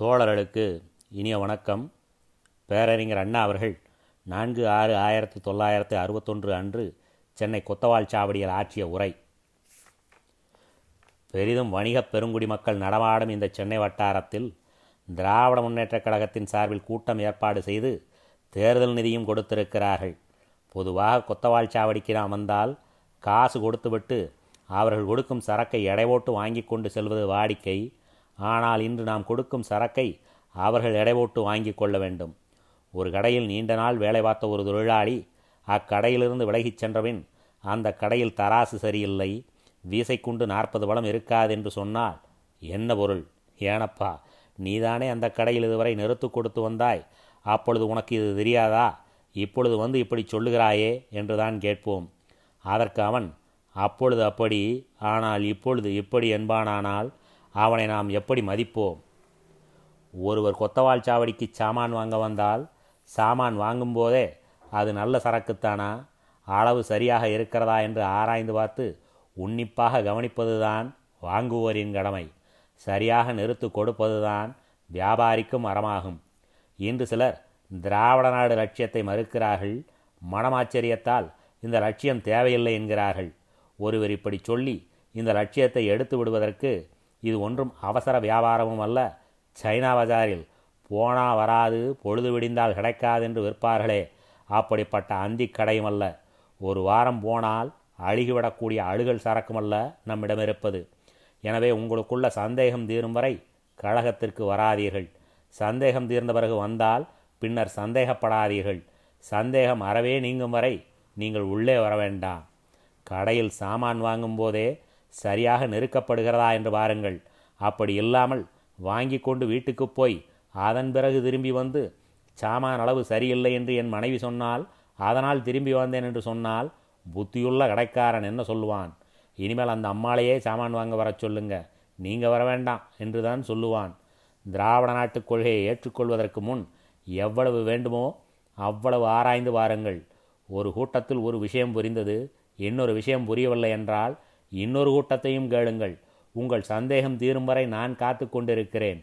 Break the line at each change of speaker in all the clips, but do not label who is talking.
தோழர்களுக்கு இனிய வணக்கம். பேரறிஞர் அண்ணா அவர்கள் நான்கு ஆறு ஆயிரத்தி தொள்ளாயிரத்து அறுபத்தொன்று அன்று சென்னை கொத்தவால் சாவடியில் ஆற்றிய உரை. பெரிதும் வணிகப் பெருங்குடி மக்கள் நடமாடும் இந்த சென்னை வட்டாரத்தில் திராவிட முன்னேற்றக் கழகத்தின் சார்பில் கூட்டம் ஏற்பாடு செய்து தேர்தல் நிதியும் கொடுத்திருக்கிறார்கள். பொதுவாக கொத்தவால் சாவடிக்கு நாம் வந்தால் காசு கொடுத்துவிட்டு அவர்கள் கொடுக்கும் சரக்கை எடை போட்டு வாங்கி கொண்டு செல்வது வாடிக்கை ஆனால் இன்று நாம் கொடுக்கும் சரக்கை அவர்கள் எடை போட்டு வாங்கி கொள்ள வேண்டும். ஒரு கடையில் நீண்ட நாள் வேலை பார்த்த ஒரு தொழிலாளி அக்கடையிலிருந்து விலகிச் சென்றபின் அந்த கடையில் தராசு சரியில்லை வீசைக்குண்டு நாற்பது பழம் இருக்காது என்று சொன்னால் என்ன பொருள்? ஏனப்பா நீதானே அந்த கடையில் இதுவரை நிறுத்து கொடுத்து வந்தாய். அப்பொழுது உனக்கு இது தெரியாதா? இப்பொழுது வந்து இப்படி சொல்லுகிறாயே என்றுதான் கேட்போம். அதற்கு அவன் அப்பொழுது அப்படி ஆனால் இப்பொழுது இப்படி என்பானானால் அவனை நாம் எப்படி மதிப்போம்? ஒருவர் கொத்தவால் சாவடிக்கு சாமான் வாங்க வந்தால் சாமான் வாங்கும்போதே அது நல்ல சரக்குத்தானா? அளவு சரியாக இருக்கிறதா என்று ஆராய்ந்து பார்த்து உன்னிப்பாக கவனிப்பதுதான் வாங்குவோரின் கடமை. சரியாக நிறுத்து கொடுப்பதுதான் வியாபாரிக்கும் அறமாகும். இன்று சிலர் திராவிட நாடு லட்சியத்தை மறுக்கிறார்கள். மனமாச்சரியத்தால் இந்த லட்சியம் தேவையில்லை என்கிறார்கள். ஒருவர் இப்படி சொல்லி இந்த லட்சியத்தை எடுத்து விடுவதற்கு இது ஒன்றும் அவசர வியாபாரமும் அல்ல. சைனா பஜாரில் போனா வராது பொழுது விடிந்தால் கிடைக்காது என்று விற்பார்களே. அப்படிப்பட்ட அந்தி கடையும் அல்ல. ஒரு வாரம் போனால் அழுகிவிடக்கூடிய அழுகல் சரக்குமல்ல நம்மிடம் இருப்பது. எனவே உங்களுக்குள்ள சந்தேகம் தீரும் வரை கழகத்திற்கு வராதீர்கள். சந்தேகம் தீர்ந்த பிறகு வந்தால் பின்னர் சந்தேகப்படாதீர்கள். சந்தேகம் அறவே நீங்கும் வரை நீங்கள் உள்ளே வர வேண்டாம். கடையில் சாமான் வாங்கும் போதே சரியாக நெருக்கப்படுகிறதா என்று பாருங்கள். அப்படி இல்லாமல் வாங்கி கொண்டு வீட்டுக்கு போய் அதன் பிறகு திரும்பி வந்து சாமான் அளவு சரியில்லை என்று என் மனைவி சொன்னால் அதனால் திரும்பி வந்தேன் என்று சொன்னால் புத்தியுள்ள கடைக்காரன் என்ன சொல்லுவான். இனிமேல் அந்த அம்மாளையே சாமான் வாங்க வர சொல்லுங்க. நீங்கள் வர வேண்டாம் என்றுதான் சொல்லுவான். திராவிட நாட்டுக் கொள்கையை ஏற்றுக்கொள்வதற்கு முன் எவ்வளவு வேண்டுமோ அவ்வளவு ஆராய்ந்து வாருங்கள் ஒரு கூட்டத்தில் ஒரு விஷயம் புரிந்தது இன்னொரு விஷயம் புரியவில்லை என்றால் இன்னொரு கூட்டத்தையும் கேளுங்கள். உங்கள் சந்தேகம் தீரும் வரை நான் காத்து கொண்டிருக்கிறேன்.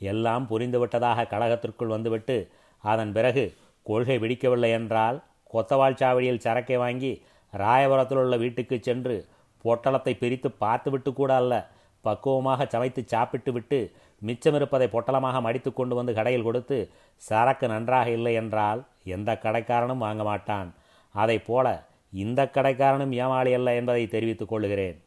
எல்லாம் புரிந்துவிட்டதாக கழகத்திற்குள் வந்துவிட்டு அதன் பிறகு கொள்கை பிடிக்கவில்லை என்றால் கொத்தவாள் சாவடியில் சரக்கை வாங்கி ராயபுரத்தில் உள்ள வீட்டுக்கு சென்று பொட்டலத்தை பிரித்து பார்த்துவிட்டு கூட அல்ல பக்குவமாக சமைத்து சாப்பிட்டு விட்டு மிச்சமிருப்பதை பொட்டலமாக மடித்து கொண்டு வந்து கடையில் கொடுத்து சரக்கு நன்றாக இல்லை என்றால் எந்த கடைக்காரனும் வாங்க மாட்டான். அதை போல இந்த கடைக்காரனும் ஏமாளி அல்ல என்பதை தெரிவித்துக் கொள்கிறேன்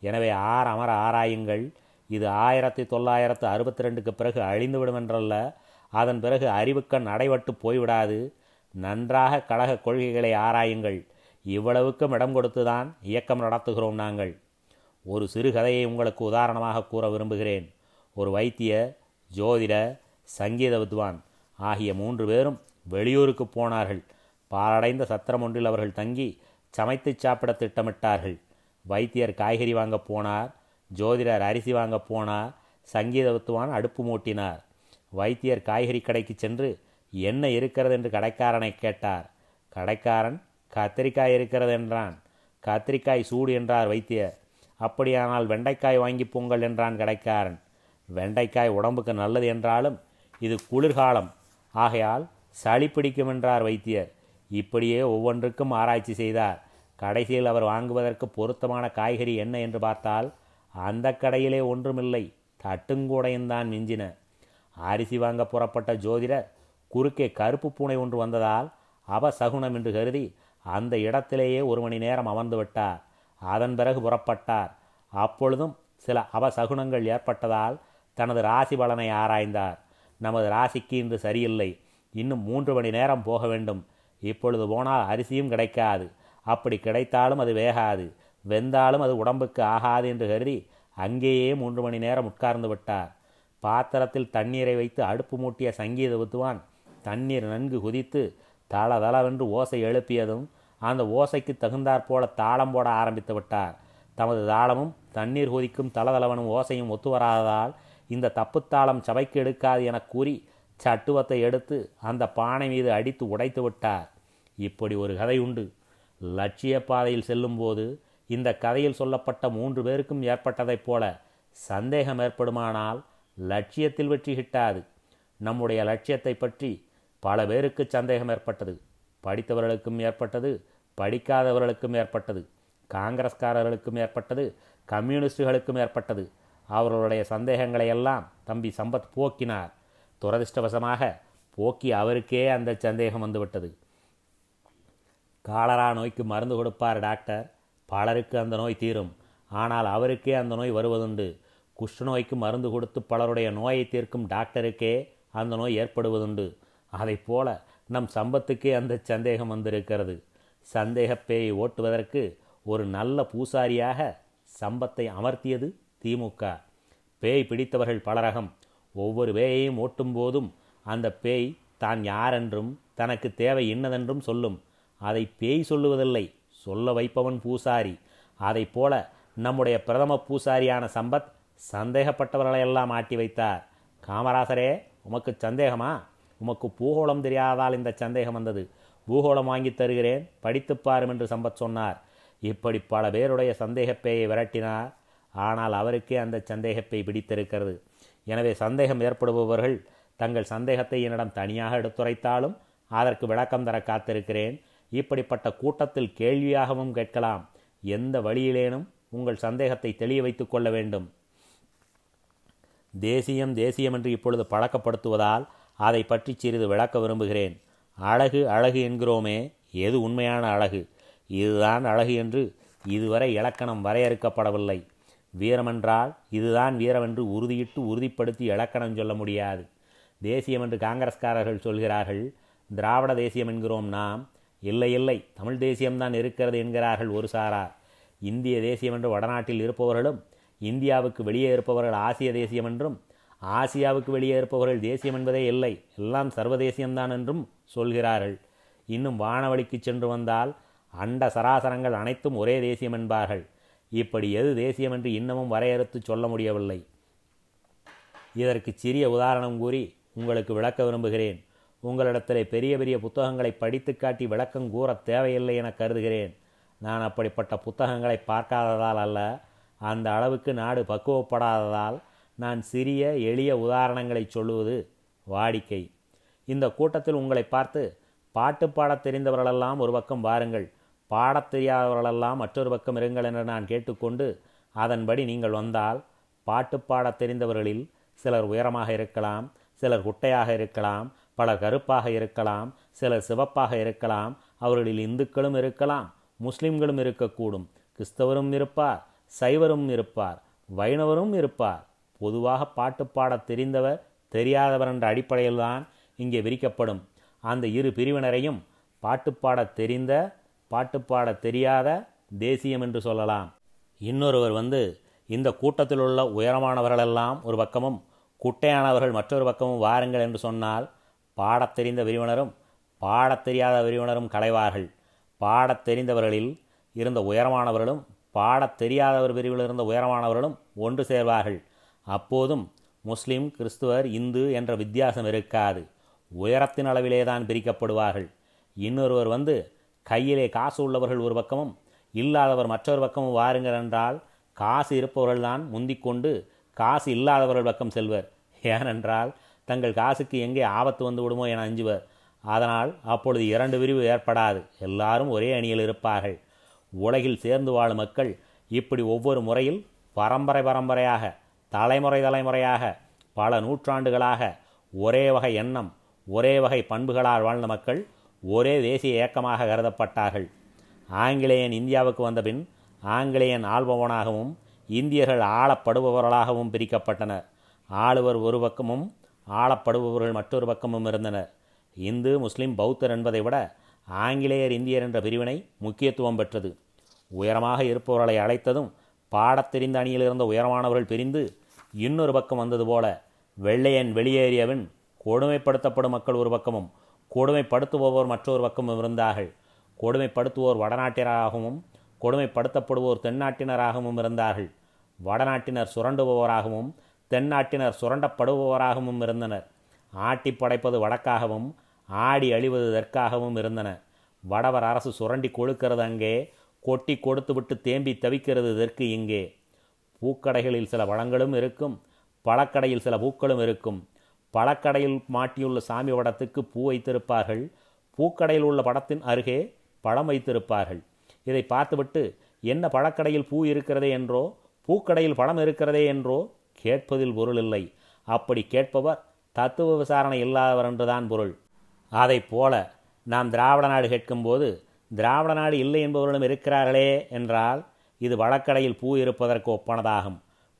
எனவே ஆர் அமர ஆராயுங்கள். இது ஆயிரத்தி தொள்ளாயிரத்து அறுபத்தி ரெண்டுக்கு பிறகு அழிந்துவிடும் என்றல்ல. அதன் பிறகு அறிவுக்கண் அடைபட்டு போய்விடாது. நன்றாக கழக கொள்கைகளை ஆராயுங்கள். இவ்வளவுக்கும் இடம் கொடுத்துதான் இயக்கம் நடத்துகிறோம் நாங்கள். ஒரு சிறுகதையை உங்களுக்கு உதாரணமாக கூற விரும்புகிறேன். ஒரு வைத்திய ஜோதிட சங்கீத வித்வான் ஆகிய மூன்று பேரும் வெளியூருக்கு போனார்கள். பாழடைந்த சத்திரம் ஒன்றில் அவர்கள் தங்கி சமைத்து சாப்பிட திட்டமிட்டார்கள். வைத்தியர் காய்கறி வாங்க போனார் ஜோதிடர் அரிசி வாங்க போனார் சங்கீத வித்துவான் அடுப்பு மூட்டினார். வைத்தியர் காய்கறி கடைக்கு சென்று என்ன இருக்கிறது? என்று கடைக்காரனை கேட்டார். கடைக்காரன் கத்திரிக்காய் இருக்கிறது என்றான். கத்திரிக்காய் சூடு என்றார் வைத்தியர். அப்படியானால் வெண்டைக்காய் வாங்கி பொங்கல் என்றான் கடைக்காரன். வெண்டைக்காய் உடம்புக்கு நல்லது என்றாலும் இது குளிர்காலம். ஆகையால் சளி பிடிக்கும் என்றார் வைத்தியர். இப்படியே ஒவ்வொன்றுக்கும் ஆராய்ச்சி செய்தார். கடைசியில் அவர் வாங்குவதற்கு பொருத்தமான காய்கறி என்ன என்று பார்த்தால் அந்த கடையிலே ஒன்றுமில்லை தட்டுங்கூடையும் தான் மிஞ்சின. அரிசி வாங்க புறப்பட்ட ஜோதிடர் குறுக்கே கருப்பு பூனை ஒன்று வந்ததால் அபசகுனம் என்று கருதி அந்த இடத்திலேயே ஒரு மணி நேரம் அமர்ந்து விட்டார். அதன் பிறகு புறப்பட்டார். அப்பொழுதும் சில அபசகுனங்கள் ஏற்பட்டதால் தனது ராசி பலனை ஆராய்ந்தார். நமது ராசிக்கு இன்று சரியில்லை. இன்னும் மூன்று மணி நேரம் போக வேண்டும். இப்பொழுது போனால் அரிசியும் கிடைக்காது. அப்படி கிடைத்தாலும் அது வேகாது. வெந்தாலும் அது உடம்புக்கு ஆகாது என்று கருதி அங்கேயே மூன்று மணி நேரம் உட்கார்ந்து விட்டார். பாத்திரத்தில் தண்ணீரை வைத்து அடுப்பு மூட்டிய சங்கீத வித்துவான் தண்ணீர் நன்கு குதித்து தள தளவென்று ஓசை எழுப்பியதும் அந்த ஓசைக்கு தகுந்தாற் போல தாளம் போட ஆரம்பித்து விட்டார். தமது தாளமும் தண்ணீர் கொதிக்கும் தளதளவனும் ஓசையும் ஒத்து வராததால் இந்த தப்புத்தாளம் சபைக்கு எடுக்காது என கூறி சட்டுவத்தை எடுத்து அந்த பானை மீது அடித்து உடைத்து விட்டார். இப்படி ஒரு கதை உண்டு. லட்சிய பாதையில் செல்லும்போது இந்த கதையில் சொல்லப்பட்ட மூன்று பேருக்கும் ஏற்பட்டதைப் போல சந்தேகம் ஏற்படுமானால் லட்சியத்தில் வெற்றி கிட்டாது. நம்முடைய லட்சியத்தை பற்றி பல பேருக்கு சந்தேகம் ஏற்பட்டது. படித்தவர்களுக்கும் ஏற்பட்டது படிக்காதவர்களுக்கும் ஏற்பட்டது காங்கிரஸ்காரர்களுக்கும் ஏற்பட்டது கம்யூனிஸ்டுகளுக்கும் ஏற்பட்டது. அவர்களுடைய சந்தேகங்களை எல்லாம் தம்பி சம்பத் போக்கினார். துரதிர்ஷ்டவசமாக போக்கி அவருக்கே அந்த சந்தேகம் வந்துவிட்டது. காலரா நோய்க்கு மருந்து கொடுப்பார் டாக்டர். பலருக்கு அந்த நோய் தீரும். ஆனால் அவருக்கே அந்த நோய் வருவதுண்டு. குஷ்டநோய்க்கு மருந்து கொடுத்து பலருடைய நோயை தீர்க்கும் டாக்டருக்கே அந்த நோய் ஏற்படுவதுண்டு. அதை போல நம் சம்பத்துக்கே அந்த சந்தேகம் வந்திருக்கிறது. சந்தேகப்பேயை ஓட்டுவதற்கு ஒரு நல்ல பூசாரியாக சம்பத்தை அமர்த்தியது திமுக. பேய் பிடித்தவர்கள் பலரகம். ஒவ்வொரு பேயையும் ஓட்டும் போதும் அந்த பேய் தான் யாரென்றும் தனக்கு தேவை இன்னதென்றும் சொல்லும். அதை பேய் சொல்லுவதில்லை. சொல்ல வைப்பவன் பூசாரி. அதை போல நம்முடைய பிரதம பூசாரியான சம்பத் சந்தேகப்பட்டவர்களையெல்லாம் ஆட்டி வைத்தார். காமராசரே உமக்கு சந்தேகமா? உமக்கு பூகோளம் தெரியாதால் இந்த சந்தேகம் வந்தது. பூகோளம் வாங்கி தருகிறேன் படித்துப் பாரும் என்று சம்பத் சொன்னார். இப்படி பல பேருடைய சந்தேகப்பேயை விரட்டினார். ஆனால் அவருக்கே அந்த சந்தேகப்பை பிடித்திருக்கிறது. எனவே சந்தேகம் ஏற்படுபவர்கள் தங்கள் சந்தேகத்தை என்னிடம் தனியாக எடுத்துரைத்தாலும் அதற்கு விளக்கம் தர காத்திருக்கிறேன். இப்படிப்பட்ட கூட்டத்தில் கேள்வியாகவும் கேட்கலாம். எந்த வழியிலேனும் உங்கள் சந்தேகத்தை தெளிய வைத்துக் கொள்ள வேண்டும். தேசியம் தேசியம் என்று இப்பொழுது பழக்கப்படுத்துவதால் அதை பற்றி சிறிது விளக்க விரும்புகிறேன். அழகு அழகு என்கிறோமே எது உண்மையான அழகு? இதுதான் அழகு என்று இதுவரை இலக்கணம் வரையறுக்கப்படவில்லை. வீரமென்றால் இதுதான் வீரமென்று உறுதியிட்டு உறுதிப்படுத்தி இலக்கணம் சொல்ல முடியாது. தேசியம் என்று காங்கிரஸ்காரர்கள் சொல்கிறார்கள் திராவிட தேசியம் என்கிறோம் நாம் இல்லை இல்லை. தமிழ் தேசியம்தான் இருக்கிறது என்கிறார்கள் ஒரு சாரார் இந்திய தேசியம் என்று வடநாட்டில் இருப்பவர்களும் இந்தியாவுக்கு வெளியே இருப்பவர்கள் ஆசிய தேசியம் என்றும் ஆசியாவுக்கு வெளியே இருப்பவர்கள் தேசியம் என்பதே இல்லை. எல்லாம் சர்வதேசியம்தான் என்றும் சொல்கிறார்கள். இன்னும் வானவழிக்கு சென்று வந்தால் அண்ட சராசரங்கள் அனைத்தும் ஒரே தேசியம் என்பார்கள். இப்படி எது தேசியம் என்று இன்னமும் வரையறுத்து சொல்ல முடியவில்லை. இதற்கு சிறிய உதாரணம் கூறி உங்களுக்கு விளக்க விரும்புகிறேன். உங்களிடத்திலே பெரிய பெரிய புத்தகங்களை படித்து காட்டி விளக்கம் கூற தேவையில்லை என கருதுகிறேன். நான் அப்படிப்பட்ட புத்தகங்களை பார்க்காததால் அல்ல அந்த அளவுக்கு நாடு பக்குவப்படாததால் நான் சிறிய எளிய உதாரணங்களை சொல்லுவது வாடிக்கை. இந்த கூட்டத்தில் உங்களை பார்த்து பாட்டு பாடத் தெரிந்தவர்களெல்லாம் ஒரு பக்கம் வாருங்கள் பாடத் தெரியாதவர்களெல்லாம் மற்றொரு பக்கம் இருங்கள் என்று நான் கேட்டுக்கொண்டு அதன்படி நீங்கள் வந்தால் பாட்டு பாடத் தெரிந்தவர்களில் சிலர் உயரமாக இருக்கலாம் சிலர் குட்டையாக இருக்கலாம் பலர் கருப்பாக இருக்கலாம் சிலர் சிவப்பாக இருக்கலாம் அவர்களில் இந்துக்களும் இருக்கலாம் முஸ்லிம்களும் இருக்கக்கூடும். கிறிஸ்தவரும் இருப்பார் சைவரும் இருப்பார் வைணவரும் இருப்பார். பொதுவாக பாட்டு பாடத் தெரிந்தவர் தெரியாதவர் என்ற அடிப்படையில்தான் இங்கே விரிக்கப்படும். அந்த இரு பிரிவினரையும் பாட்டு பாடத் தெரிந்த பாட்டு பாடத் தெரியாத தேசியம் என்று சொல்லலாம். இன்னொருவர் வந்து இந்த கூட்டத்தில் உள்ள உயரமானவர்களெல்லாம் ஒரு பக்கமும் குட்டையானவர்கள் மற்றொரு பக்கமும் வாருங்கள் என்று சொன்னால் பாடத் தெரிந்த விரிவினரும் பாடத் தெரியாத விரிவினரும் களைவார்கள். பாடத் தெரிந்தவர்களில் இருந்த உயரமானவர்களும் பாடத் தெரியாதவர் பிரிவில் இருந்த உயரமானவர்களும் ஒன்று சேர்வார்கள். அப்போதும் முஸ்லிம் கிறிஸ்துவர் இந்து என்ற வித்தியாசம் இருக்காது. உயரத்தின் அளவிலே தான் பிரிக்கப்படுவார்கள். இன்னொருவர் வந்து கையிலே காசு உள்ளவர்கள் ஒரு பக்கமும் இல்லாதவர் மற்றொரு பக்கமும் வாருங்கள் என்றால் காசு இருப்பவர்கள்தான் முந்திக்கொண்டு காசு இல்லாதவர்கள் பக்கம் செல்வர். ஏனென்றால் தங்கள் காசுக்கு எங்கே ஆபத்து வந்து விடுமோ என அஞ்சுவர். அதனால் அப்பொழுது இரண்டு விரிவு ஏற்படாது. எல்லாரும் ஒரே அணியில் இருப்பார்கள். உலகில் சேர்ந்து வாழும் மக்கள் இப்படி ஒவ்வொரு முறையில் பரம்பரை பரம்பரையாக தலைமுறை தலைமுறையாக பல நூற்றாண்டுகளாக ஒரே வகை எண்ணம் ஒரே வகை பண்புகளால் வாழ்ந்த மக்கள் ஒரே தேசிய இயக்கமாக கருதப்பட்டார்கள். ஆங்கிலேயன் இந்தியாவுக்கு வந்தபின் ஆங்கிலேயன் ஆள்பவனாகவும் இந்தியர்கள் ஆளப்படுபவர்களாகவும் பிரிக்கப்பட்டனர். ஆளுவர் ஒரு பக்கமும் ஆளப்படுபவர்கள் மற்றொரு பக்கமும் இருந்தனர். இந்து முஸ்லிம் பௌத்தர் என்பதை விட ஆங்கிலேயர் இந்தியர் என்ற பிரிவினை முக்கியத்துவம் பெற்றது. உயரமாக இருப்பவர்களை அழைத்ததும் பாடத் தெரிந்த அணியில் இருந்த உயரமானவர்கள் பிரிந்து இன்னொரு பக்கம் வந்தது போல வெள்ளையன் வெளியேறியவன் கொடுமைப்படுத்தப்படும் மக்கள் ஒரு பக்கமும் கொடுமைப்படுத்துபவர் மற்றொரு பக்கமும் இருந்தார்கள். கொடுமைப்படுத்துவோர் வடநாட்டினராகவும் கொடுமைப்படுத்தப்படுவோர் தென்னாட்டினராகவும் இருந்தார்கள். வடநாட்டினர் சுரண்டுபவராகவும் தென்னாட்டினர் சுரண்டப்படுபவராகவும் இருந்தனர். ஆட்டி படைப்பது வடக்காகவும் ஆடி அழிவது தெற்காகவும் இருந்தன. வடவர் அரசு சுரண்டி கொழுக்கிறது அங்கே கொட்டி கொடுத்துவிட்டு தேம்பி தவிக்கிறது தெற்கு இங்கே. பூக்கடைகளில் சில வளங்களும் இருக்கும் பழக்கடையில் சில பூக்களும் இருக்கும். பழக்கடையில் மாட்டியுள்ள சாமி படத்துக்கு பூ வைத்திருப்பார்கள். பூக்கடையில் உள்ள படத்தின் அருகே பழம் வைத்திருப்பார்கள். இதை பார்த்துவிட்டு என்ன பழக்கடையில் பூ இருக்கிறதே என்றோ பூக்கடையில் பழம் இருக்கிறதே என்றோ கேட்பதில் பொருள் இல்லை. அப்படி கேட்பவர் தத்துவ விசாரணை இல்லாதவர் என்றுதான் பொருள். அதைப் போல நாம் திராவிட நாடு கேட்கும்போது திராவிட நாடு இல்லை என்பவர்களும் இருக்கிறார்களே என்றால் இது வழக்கடையில் பூ இருப்பதற்கு ஒப்பானதாகும்.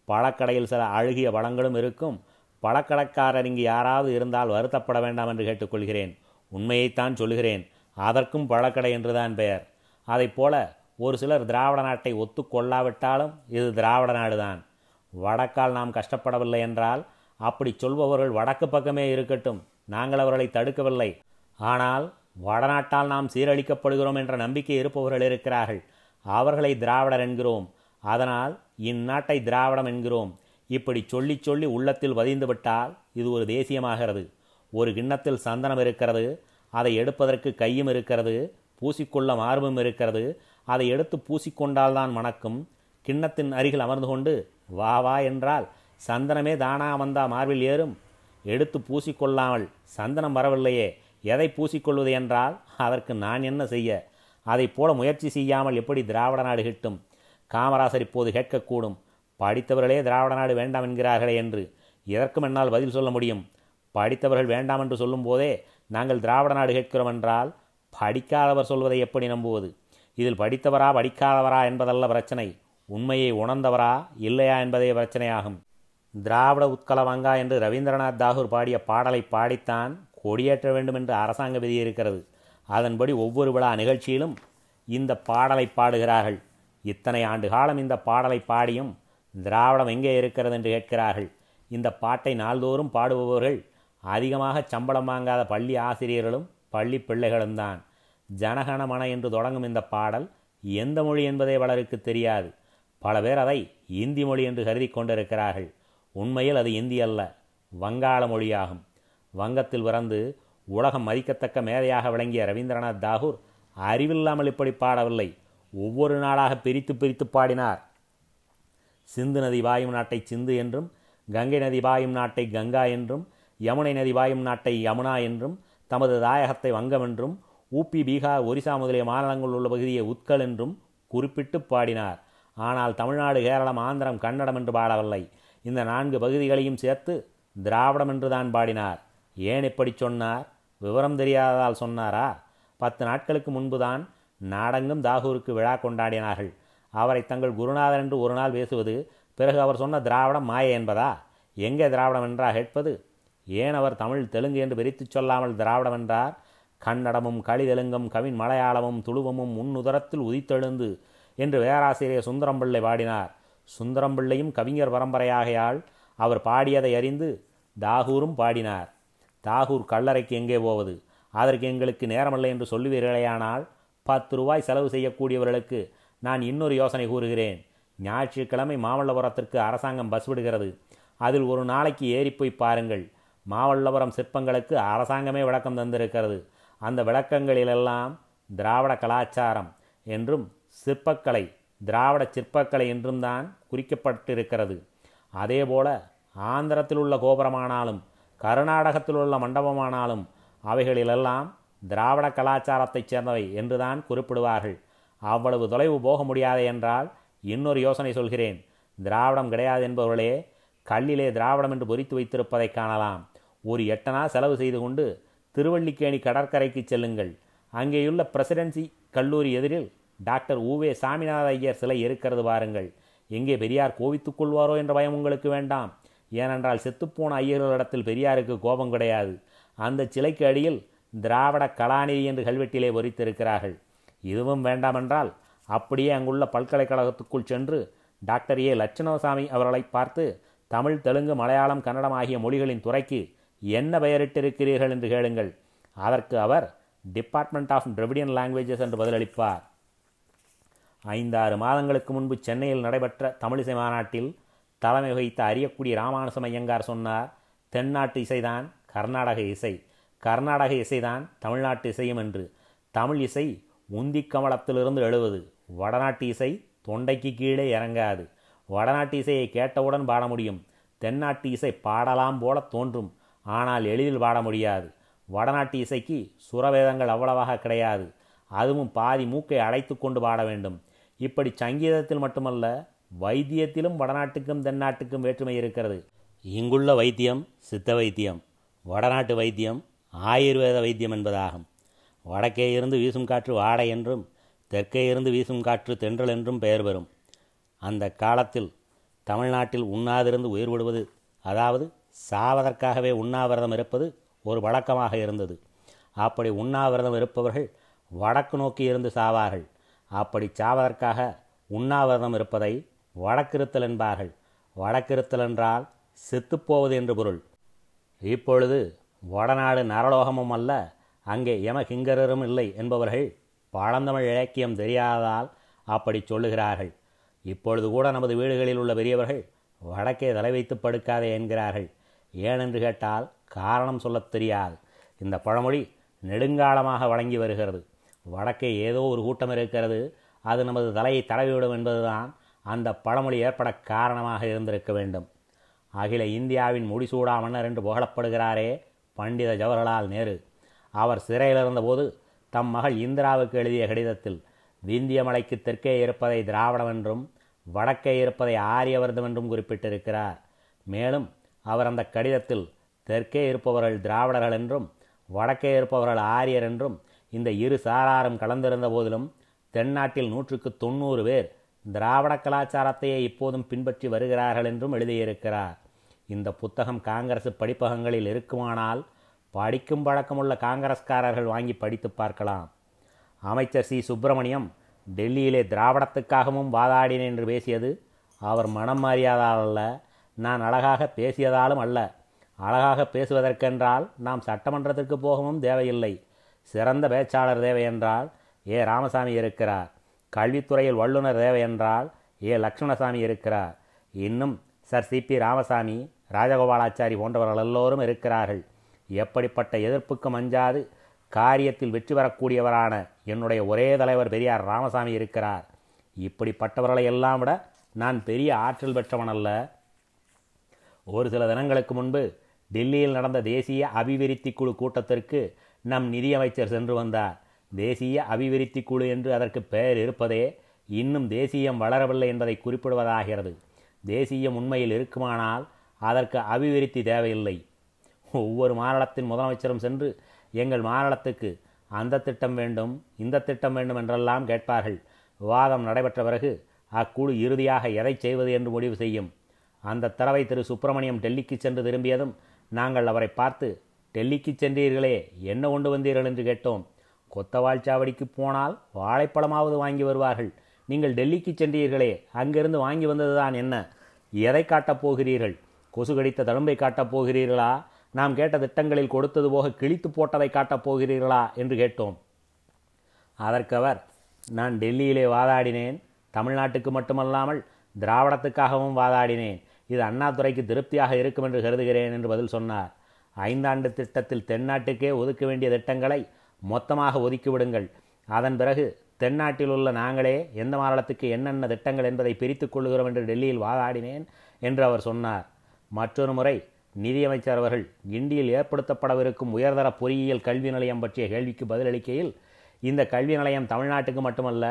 பழக்கடையில் சில அழுகிய வளங்களும் இருக்கும். பழக்கடைக்காரர் இங்கு யாராவது இருந்தால் வருத்தப்பட வேண்டாம் என்று கேட்டுக்கொள்கிறேன். உண்மையைத்தான் சொல்கிறேன் அதற்கும் பழக்கடை என்றுதான் பெயர். அதைப் போல ஒரு சிலர் திராவிட நாட்டை ஒத்துக்கொள்ளாவிட்டாலும் இது திராவிட நாடுதான். வடக்கால் நாம் கஷ்டப்படவில்லை என்றால் அப்படி சொல்பவர்கள் வடக்கு பக்கமே இருக்கட்டும். நாங்கள் அவர்களை தடுக்கவில்லை. ஆனால் வடநாட்டால் நாம் சீரழிக்கப்படுகிறோம் என்ற நம்பிக்கை இருப்பவர்கள் இருக்கிறார்கள். அவர்களை திராவிடர் என்கிறோம். அதனால் இந்நாட்டை திராவிடம் என்கிறோம். இப்படி சொல்லி சொல்லி உள்ளத்தில் வதிந்துவிட்டால் இது ஒரு தேசியமாகிறது. ஒரு கிண்ணத்தில் சந்தனம் இருக்கிறது. அதை எடுப்பதற்கு கையும் இருக்கிறது. பூசிக்கொள்ள மார்பும் இருக்கிறது. அதை எடுத்து பூசிக்கொண்டால்தான் மணக்கும். கிண்ணத்தின் அருகில் அமர்ந்து கொண்டு வா வா என்றால் சந்தனமே தானா வந்தா மார்பில் ஏறும். எடுத்து பூசிக்கொள்ளாமல் சந்தனம் வரவில்லையே எதை பூசிக்கொள்வது என்றால் அதற்கு நான் என்ன செய்ய? அதைப் போல முயற்சி செய்யாமல் எப்படி திராவிட நாடு கிட்டும்? காமராசர் இப்போது கேட்கக்கூடும் படித்தவர்களே திராவிட நாடு வேண்டாம் என்கிறார்களே என்று எதற்கும் என்னால் பதில் சொல்ல முடியும்? படித்தவர்கள் வேண்டாம் என்று சொல்லும்போதே நாங்கள் திராவிட நாடு கேட்கிறோம் என்றால் படிக்காதவர் சொல்வதை எப்படி நம்புவது? இதில் படித்தவரா படிக்காதவரா என்பதல்ல பிரச்சனை. உண்மையை உணர்ந்தவரா இல்லையா என்பதே பிரச்சனையாகும். திராவிட உத்கலவங்கா என்று ரவீந்திரநாத் தாகூர் பாடிய பாடலை பாடித்தான் கொடியேற்ற வேண்டும் என்று அரசாங்க விதி இருக்கிறது. அதன்படி ஒவ்வொரு விழா நிகழ்ச்சியிலும் இந்த பாடலை பாடுகிறார்கள். இத்தனை ஆண்டு காலம் இந்த பாடலை பாடியும் திராவிடம் எங்கே இருக்கிறது என்று கேட்கிறார்கள். இந்த பாட்டை நாள்தோறும் பாடுபவர்கள் அதிகமாக சம்பளம் வாங்காத பள்ளி ஆசிரியர்களும் பள்ளி பிள்ளைகளும் தான் ஜனகணமன என்று தொடங்கும் இந்த பாடல் எந்த மொழி என்பதே பலருக்கு தெரியாது. பல பேர் அதை இந்தி மொழி என்று கருதி கொண்டிருக்கிறார்கள். உண்மையில் அது இந்தி அல்ல வங்காள மொழியாகும். வங்கத்தில் பிறந்து உலகம் மதிக்கத்தக்க மேதையாக விளங்கிய ரவீந்திரநாத் தாகூர் அறிவில்லாமல் இப்படி பாடவில்லை. ஒவ்வொரு நாளாக பிரித்து பிரித்து பாடினார். சிந்து நதி பாயும் நாட்டை சிந்து என்றும் கங்கை நதி பாயும் நாட்டை கங்கா என்றும் யமுனை நதி பாயும் நாட்டை யமுனா என்றும் தமது தாயகத்தை வங்கம் என்றும் ஊபி பீகார் ஒரிசா முதலிய மாநிலங்களில் உள்ள பகுதியை உத்கல் என்றும் குறிப்பிட்டு பாடினார். ஆனால் தமிழ்நாடு கேரளம் ஆந்திரம் கன்னடம் என்று பாடவில்லை. இந்த நான்கு பகுதிகளையும் சேர்த்து திராவிடம் என்று தான் பாடினார். ஏன் இப்படி சொன்னார்? விவரம் தெரியாததால் சொன்னாரா? பத்து நாட்களுக்கு முன்புதான் நாடெங்கும் தாகூருக்கு விழா கொண்டாடினார்கள். அவரை தங்கள் குருநாதர் என்று ஒரு நாள் பேசுவது பிறகு அவர் சொன்ன திராவிடம் மாய என்பதா? எங்கே திராவிடம் என்றா கேட்பது? ஏன் அவர் தமிழ் தெலுங்கு என்று பிரித்துச் சொல்லாமல் திராவிடம் என்றார்? கன்னடமும் களிதெலுங்கும் கவின் மலையாளமும் துளுவமும் முன்னுதரத்தில் உதித்தெழுந்து என்று பேராசிரியர் சுந்தரம்பிள்ளை பாடினார். சுந்தரம்பிள்ளையும் கவிஞர் பரம்பரையாகையால் அவர் பாடியதை அறிந்து தாகூரும் பாடினார். தாகூர் கல்லறைக்கு எங்கே போவது? அதற்கு எங்களுக்கு நேரமில்லை என்று சொல்லுவீர்களேயானால் பத்து ரூபாய் செலவு செய்யக்கூடியவர்களுக்கு நான் இன்னொரு யோசனை கூறுகிறேன். ஞாயிற்றுக்கிழமை மாமல்லபுரத்திற்கு அரசாங்கம் பஸ் விடுகிறது. அதில் ஒரு நாளைக்கு ஏறி போய் பாருங்கள். மாமல்லபுரம் சிற்பங்களுக்கு அரசாங்கமே விளக்கம் தந்திருக்கிறது. அந்த விளக்கங்களிலெல்லாம் திராவிட கலாச்சாரம் என்றும் சிற்பக்கலை திராவிட சிற்பக்கலை என்றும் தான் குறிக்கப்பட்டிருக்கிறது. அதேபோல ஆந்திரத்தில் உள்ள கோபுரமானாலும் கர்நாடகத்தில் உள்ள மண்டபமானாலும் அவைகளிலெல்லாம் திராவிட கலாச்சாரத்தைச் சேர்ந்தவை என்றுதான் குறிப்பிடுவார்கள். அவ்வளவு தொலைவு போக முடியாது என்றால் இன்னொரு யோசனை சொல்கிறேன். திராவிடம் கிடையாது என்பவர்களே கல்லிலே திராவிடம் என்று பொறித்து வைத்திருப்பதை காணலாம். ஒரு எட்டனா செலவு செய்து கொண்டு திருவள்ளிக்கேணி கடற்கரைக்கு செல்லுங்கள். அங்கேயுள்ள பிரசிடென்சி கல்லூரி எதிரில் டாக்டர் ஊவே சாமிநாத ஐயர் சிலை இருக்கிறது பாருங்கள். எங்கே பெரியார் கோவித்துக் கொள்வாரோ என்ற பயம் உங்களுக்கு வேண்டாம். ஏனென்றால் செத்துப்போன ஐயர்களிடத்தில் பெரியாருக்கு கோபம் கிடையாது. அந்த சிலைக்கு அடியில் திராவிட கலாநிதி என்று கல்வெட்டிலே பொறித்திருக்கிறார்கள். இதுவும் வேண்டாமென்றால் அப்படியே அங்குள்ள பல்கலைக்கழகத்துக்குள் சென்று டாக்டர் ஏ. லட்சணசாமி அவர்களை பார்த்து தமிழ் தெலுங்கு மலையாளம் கன்னடம் ஆகிய மொழிகளின் துறைக்கு என்ன பெயரிட்டிருக்கிறீர்கள் என்று கேளுங்கள். அதற்கு அவர் டிபார்ட்மெண்ட் ஆஃப் டிரவிடியன் லாங்குவேஜஸ் என்று பதிலளிப்பார். ஐந்தாறு மாதங்களுக்கு முன்பு சென்னையில் நடைபெற்ற தமிழிசை மாநாட்டில் தலைமை வகித்த அறியக்கூடிய ராமானுசம் ஐயங்கார் சொன்னார் தென்னாட்டு இசைதான் கர்நாடக இசை கர்நாடக இசைதான் தமிழ்நாட்டு இசையும் என்று. தமிழ் இசை உந்தி கமலத்திலிருந்து எழுவது. வடநாட்டு இசை தொண்டைக்கு கீழே இறங்காது. வடநாட்டு இசையை கேட்டவுடன் பாட முடியும். தென்னாட்டு இசை பாடலாம் போல தோன்றும். ஆனால் எளிதில் பாட முடியாது. வடநாட்டு இசைக்கு சுரவேதங்கள் அவ்வளவாக கிடையாது. அதுவும் பாதி மூக்கை அடைத்து கொண்டு பாட வேண்டும். இப்படி சங்கீதத்தில் மட்டுமல்ல வைத்தியத்திலும் வடநாட்டுக்கும் தென்னாட்டுக்கும் வேற்றுமை இருக்கிறது. இங்குள்ள வைத்தியம் சித்த வைத்தியம் வடநாட்டு வைத்தியம் ஆயுர்வேத வைத்தியம் என்பதாகும். வடக்கே இருந்து வீசும் காற்று வாடை என்றும் தெற்கே இருந்து வீசும் காற்று தென்றல் என்றும் பெயர் பெறும். அந்த காலத்தில் தமிழ்நாட்டில் உண்ணாதிருந்து உயிர் விடுவது அதாவது சாவதற்காகவே உண்ணாவிரதம் இருப்பது ஒரு வழக்கமாக இருந்தது. அப்படி உண்ணாவிரதம் இருப்பவர்கள் வடக்கு நோக்கி இருந்து சாவார்கள். அப்படி சாவதற்காக உண்ணாவிரதம் இருப்பதை வடக்கிருத்தல் என்பார்கள் வடக்கிருத்தல் என்றால் செத்துப்போவது என்று பொருள். இப்பொழுது வடநாடு நரலோகமும் அல்ல அங்கே யமகிங்கரரும் இல்லை என்பவர்கள் பழந்தமிழ் இலக்கியம் தெரியாததால் அப்படி சொல்லுகிறார்கள். இப்பொழுது கூட நமது வீடுகளில் உள்ள பெரியவர்கள் வடக்கே தலை வைத்து படுக்காதே என்கிறார்கள். ஏனென்று கேட்டால் காரணம் சொல்லத் தெரியாது. இந்த பழமொழி நெடுங்காலமாக வழங்கி வருகிறது. வடக்கே ஏதோ ஒரு கூட்டம் இருக்கிறது. அது நமது தலையை தடவிவிடும் என்பதுதான் அந்த பழமொழி ஏற்பட காரணமாக இருந்திருக்க வேண்டும். அகில இந்தியாவின் முடிசூடா மன்னர் என்று புகழப்படுகிறாரே பண்டித ஜவஹர்லால் நேரு. அவர் சிறையில் இருந்தபோது தம் மகள் இந்திராவுக்கு எழுதிய கடிதத்தில் விந்திய மலைக்கு தெற்கே இருப்பதை திராவிடம் என்றும் வடக்கே இருப்பதை ஆரியவர்தம் என்றும் குறிப்பிட்டிருக்கிறார். மேலும் அவர் அந்த கடிதத்தில் தெற்கே இருப்பவர்கள் திராவிடர்கள் என்றும் வடக்கே இருப்பவர்கள் ஆரியர் என்றும் இந்த இரு சாராரும் கலந்திருந்த போதிலும் தென்னாட்டில் நூற்றுக்கு தொண்ணூறு பேர் திராவிட கலாச்சாரத்தையே இப்போதும் பின்பற்றி வருகிறார்கள் என்றும் எழுதியிருக்கிறார். இந்த புத்தகம் காங்கிரஸ் படிப்பகங்களில் இருக்குமானால் படிக்கும் பழக்கமுள்ள காங்கிரஸ்காரர்கள் வாங்கி படித்து பார்க்கலாம். அமைச்சர் சி. சுப்பிரமணியம் டெல்லியிலே திராவிடத்துக்காகவும் வாதாடினேன் என்று பேசியது அவர் மனம் மாறியதால் அல்ல நான் அழகாக பேசியதாலும் அல்ல. அழகாக பேசுவதற்கென்றால் நாம் சட்டமன்றத்திற்கு போகவும் தேவையில்லை. சிறந்த பேச்சாளர் தேவை என்றால் ஏ. ராமசாமி இருக்கிறார். கல்வித்துறையில் வல்லுநர் தேவை என்றால் ஏ. லக்ஷ்மணசாமி இருக்கிறார். இன்னும் சர் சிபி ராமசாமி ராஜகோபாலாச்சாரி போன்றவர்கள் எல்லோரும் இருக்கிறார்கள். எப்படிப்பட்ட எதிர்ப்புக்கும் அஞ்சாது காரியத்தில் வெற்றி பெறக்கூடியவரான என்னுடைய ஒரே தலைவர் பெரியார் ராமசாமி இருக்கிறார். இப்படிப்பட்டவர்களை எல்லாம் விட நான் பெரிய ஆற்றல் பெற்றவன் அல்ல. ஒரு சில தினங்களுக்கு முன்பு டெல்லியில் நடந்த தேசிய அபிவிருத்தி குழு கூட்டத்திற்கு நம் நிதியமைச்சர் சென்று வந்தார். தேசிய அபிவிருத்தி குழு என்று அதற்கு பெயர் இருப்பதே இன்னும் தேசியம் வளரவில்லை என்பதை குறிப்பிடுவதாகிறது. தேசியம் உண்மையில் இருக்குமானால் அதற்கு அபிவிருத்தி தேவையில்லை. ஒவ்வொரு மாநிலத்தின் முதலமைச்சரும் சென்று எங்கள் மாநிலத்துக்கு அந்த திட்டம் வேண்டும் இந்த திட்டம் வேண்டும் என்றெல்லாம் கேட்பார்கள். விவாதம் நடைபெற்ற பிறகு அக்குழு இறுதியாக எதை செய்வது என்று முடிவு செய்யும். அந்த தடவை திரு. சுப்பிரமணியம் டெல்லிக்கு சென்று திரும்பியதும் நாங்கள் அவரை பார்த்து டெல்லிக்கு சென்றீர்களே என்ன கொண்டு வந்தீர்கள் என்று கேட்டோம். கொத்தவாழ்ச்சாவடிக்கு போனால் வாழைப்பழமாவது வாங்கி வருவார்கள். நீங்கள் டெல்லிக்கு சென்றீர்களே அங்கிருந்து வாங்கி வந்ததுதான் என்ன? எதை காட்டப் போகிறீர்கள்? கொசு கடித்த தழும்பை காட்டப் போகிறீர்களா? நாம் கேட்ட திட்டங்களில் கொடுத்தது போக கிழித்து போட்டதை காட்டப் போகிறீர்களா? என்று கேட்டோம். அதற்கவர் நான் டெல்லியிலே வாதாடினேன். தமிழ்நாட்டுக்கு மட்டுமல்லாமல் திராவிடத்துக்காகவும் வாதாடினேன். இது அண்ணாதுறைக்கு திருப்தியாக இருக்கும் என்று கருதுகிறேன் என்று பதில் சொன்னார். ஐந்தாண்டு திட்டத்தில் தென்னாட்டுக்கே ஒதுக்க வேண்டிய திட்டங்களை மொத்தமாக ஒதுக்கிவிடுங்கள். அதன் பிறகு தென்னாட்டில் உள்ள நாங்களே எந்த மாநிலத்துக்கு என்னென்ன திட்டங்கள் என்பதை பிரித்து கொள்கிறோம் என்று டெல்லியில் வாதாடினேன் என்று அவர் சொன்னார். மற்றொரு முறை நிதியமைச்சர் அவர்கள் கிண்டியில் ஏற்படுத்தப்படவிருக்கும் உயர்தர பொறியியல் கல்வி நிலையம் பற்றிய கேள்விக்கு பதிலளிக்கையில் இந்த கல்வி நிலையம் தமிழ்நாட்டுக்கு மட்டுமல்ல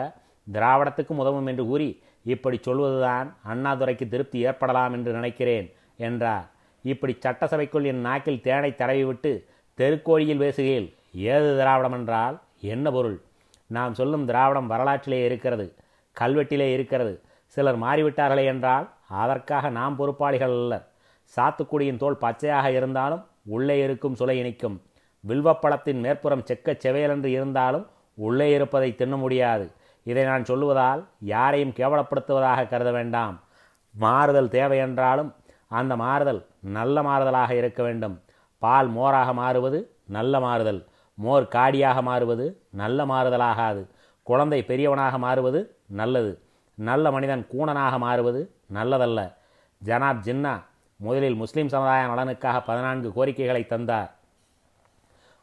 திராவிடத்துக்கும் உதவும் என்று கூறி இப்படி சொல்வதுதான் அண்ணாதுரைக்கு திருப்தி ஏற்படலாம் என்று நினைக்கிறேன் என்றார். இப்படி சட்டசபைக்குள் என் நாக்கில் தேனை தடவிவிட்டு தெருக்கோழியில் பேசுகையில் ஏது திராவிடம் என்றால் என்ன பொருள்? நாம் சொல்லும் திராவிடம் வரலாற்றிலே இருக்கிறது கல்வெட்டிலே இருக்கிறது. சிலர் மாறிவிட்டார்களே என்றால் அதற்காக நாம் பொறுப்பாளிகள் அல்ல சாத்துக்குடியின் தோல் பச்சையாக இருந்தாலும் உள்ளே இருக்கும் சுலை இனிக்கும். வில்வப்பழத்தின் மேற்புறம் செக்க செவையலென்று இருந்தாலும் உள்ளே இருப்பதை தின்ன முடியாது. இதை நான் சொல்லுவதால் யாரையும் கேவலப்படுத்துவதாக கருத வேண்டாம். மாறுதல் தேவை என்றாலும் அந்த மாறுதல் நல்ல மாறுதலாக இருக்க வேண்டும். பால் மோராக மாறுவது நல்ல மாறுதல். மோர் காடியாக மாறுவது நல்ல மாறுதலாகாது. குழந்தை பெரியவனாக மாறுவது நல்லது. நல்ல மனிதன் கூணனாக மாறுவது நல்லதல்ல. ஜனாப் ஜின்னா முதலில் முஸ்லீம் சமுதாய நலனுக்காக பதினான்கு கோரிக்கைகளை தந்தார்.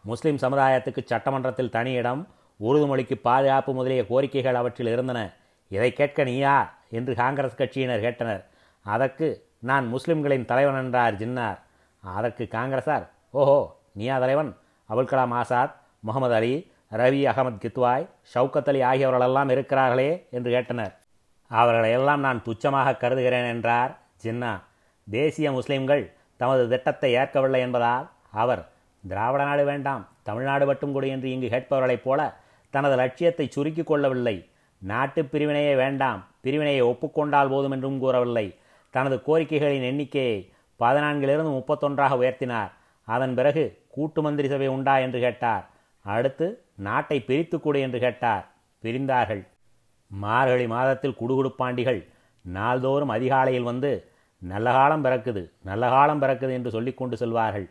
முஸ்லீம் சமுதாயத்துக்கு சட்டமன்றத்தில் தனியிடம் உறுதுமொழிக்கு பாதுகாப்பு முதலிய கோரிக்கைகள் அவற்றில் இருந்தன. இதை கேட்க நீயா? என்று காங்கிரஸ் கட்சியினர் கேட்டனர். அதற்கு நான் முஸ்லிம்களின் தலைவன் என்றார் ஜின்னார். அதற்கு காங்கிரசார் ஓஹோ நீயா தலைவன்? அபுல் கலாம் ஆசாத் முகமது அலி ரவி அகமது கித்வாய் ஷவுக்கத் அலி ஆகியவர்களெல்லாம் இருக்கிறார்களே என்று கேட்டனர். அவர்களையெல்லாம் நான் துச்சமாக கருதுகிறேன் என்றார் ஜின்னா தேசிய முஸ்லிம்கள் தமது திட்டத்தை ஏற்கவில்லை என்பதால் அவர் திராவிட நாடு வேண்டாம் தமிழ்நாடு மட்டும் கொடு என்று இங்கு கேட்பவர்களைப் போல தனது லட்சியத்தை சுருக்கிக் கொள்ளவில்லை. நாட்டு பிரிவினையே வேண்டாம் பிரிவினையை ஒப்புக்கொண்டால் போதும் என்றும் கூறவில்லை. தனது கோரிக்கைகளின் எண்ணிக்கையை பதினான்கிலிருந்து முப்பத்தொன்றாக உயர்த்தினார். அதன் பிறகு கூட்டு மந்திரி சபை உண்டா என்று கேட்டார். அடுத்து நாட்டை பிரித்து என்று கேட்டார். பிரிந்தார்கள். மார்கழி மாதத்தில் குடுகுடுப்பாண்டிகள் நாள்தோறும் அதிகாலையில் வந்து நல்ல காலம் பிறக்குது நல்ல காலம் பிறக்குது என்று சொல்லிக்கொண்டு செல்வார்கள்.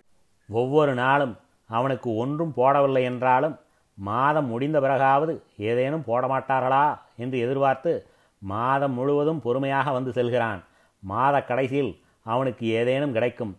ஒவ்வொரு நாளும் அவனுக்கு ஒன்றும் போடவில்லை என்றாலும் மாதம் முடிந்த பிறகாவது ஏதேனும் போட மாட்டார்களா என்று எதிர்பார்த்து மாதம் முழுவதும் பொறுமையாக வந்து செல்கிறான். மாத கடைசியில் அவனுக்கு ஏதேனும் கிடைக்கும்.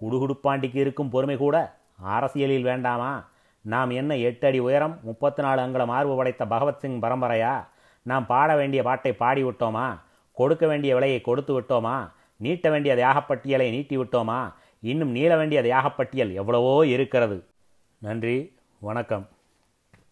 குடுகுடுப்பாண்டிக்கு இருக்கும் பொறுமை கூட அரசியலில் வேண்டாமா? நாம் என்ன எட்டு அடி உயரம் முப்பத்தி நாலு அங்குல மார்பு படைத்த பகவத்சிங் பரம்பரையா? நாம் பாட வேண்டிய பாட்டை பாடி விட்டோமா கொடுக்க வேண்டிய விலையை கொடுத்து விட்டோமா? நீட்ட வேண்டிய தியாகப்பட்டியலை நீட்டி விட்டோமா? இன்னும் நீள வேண்டிய தியாகப்பட்டியல் எவ்வளவோ இருக்கிறது. நன்றி வணக்கம்.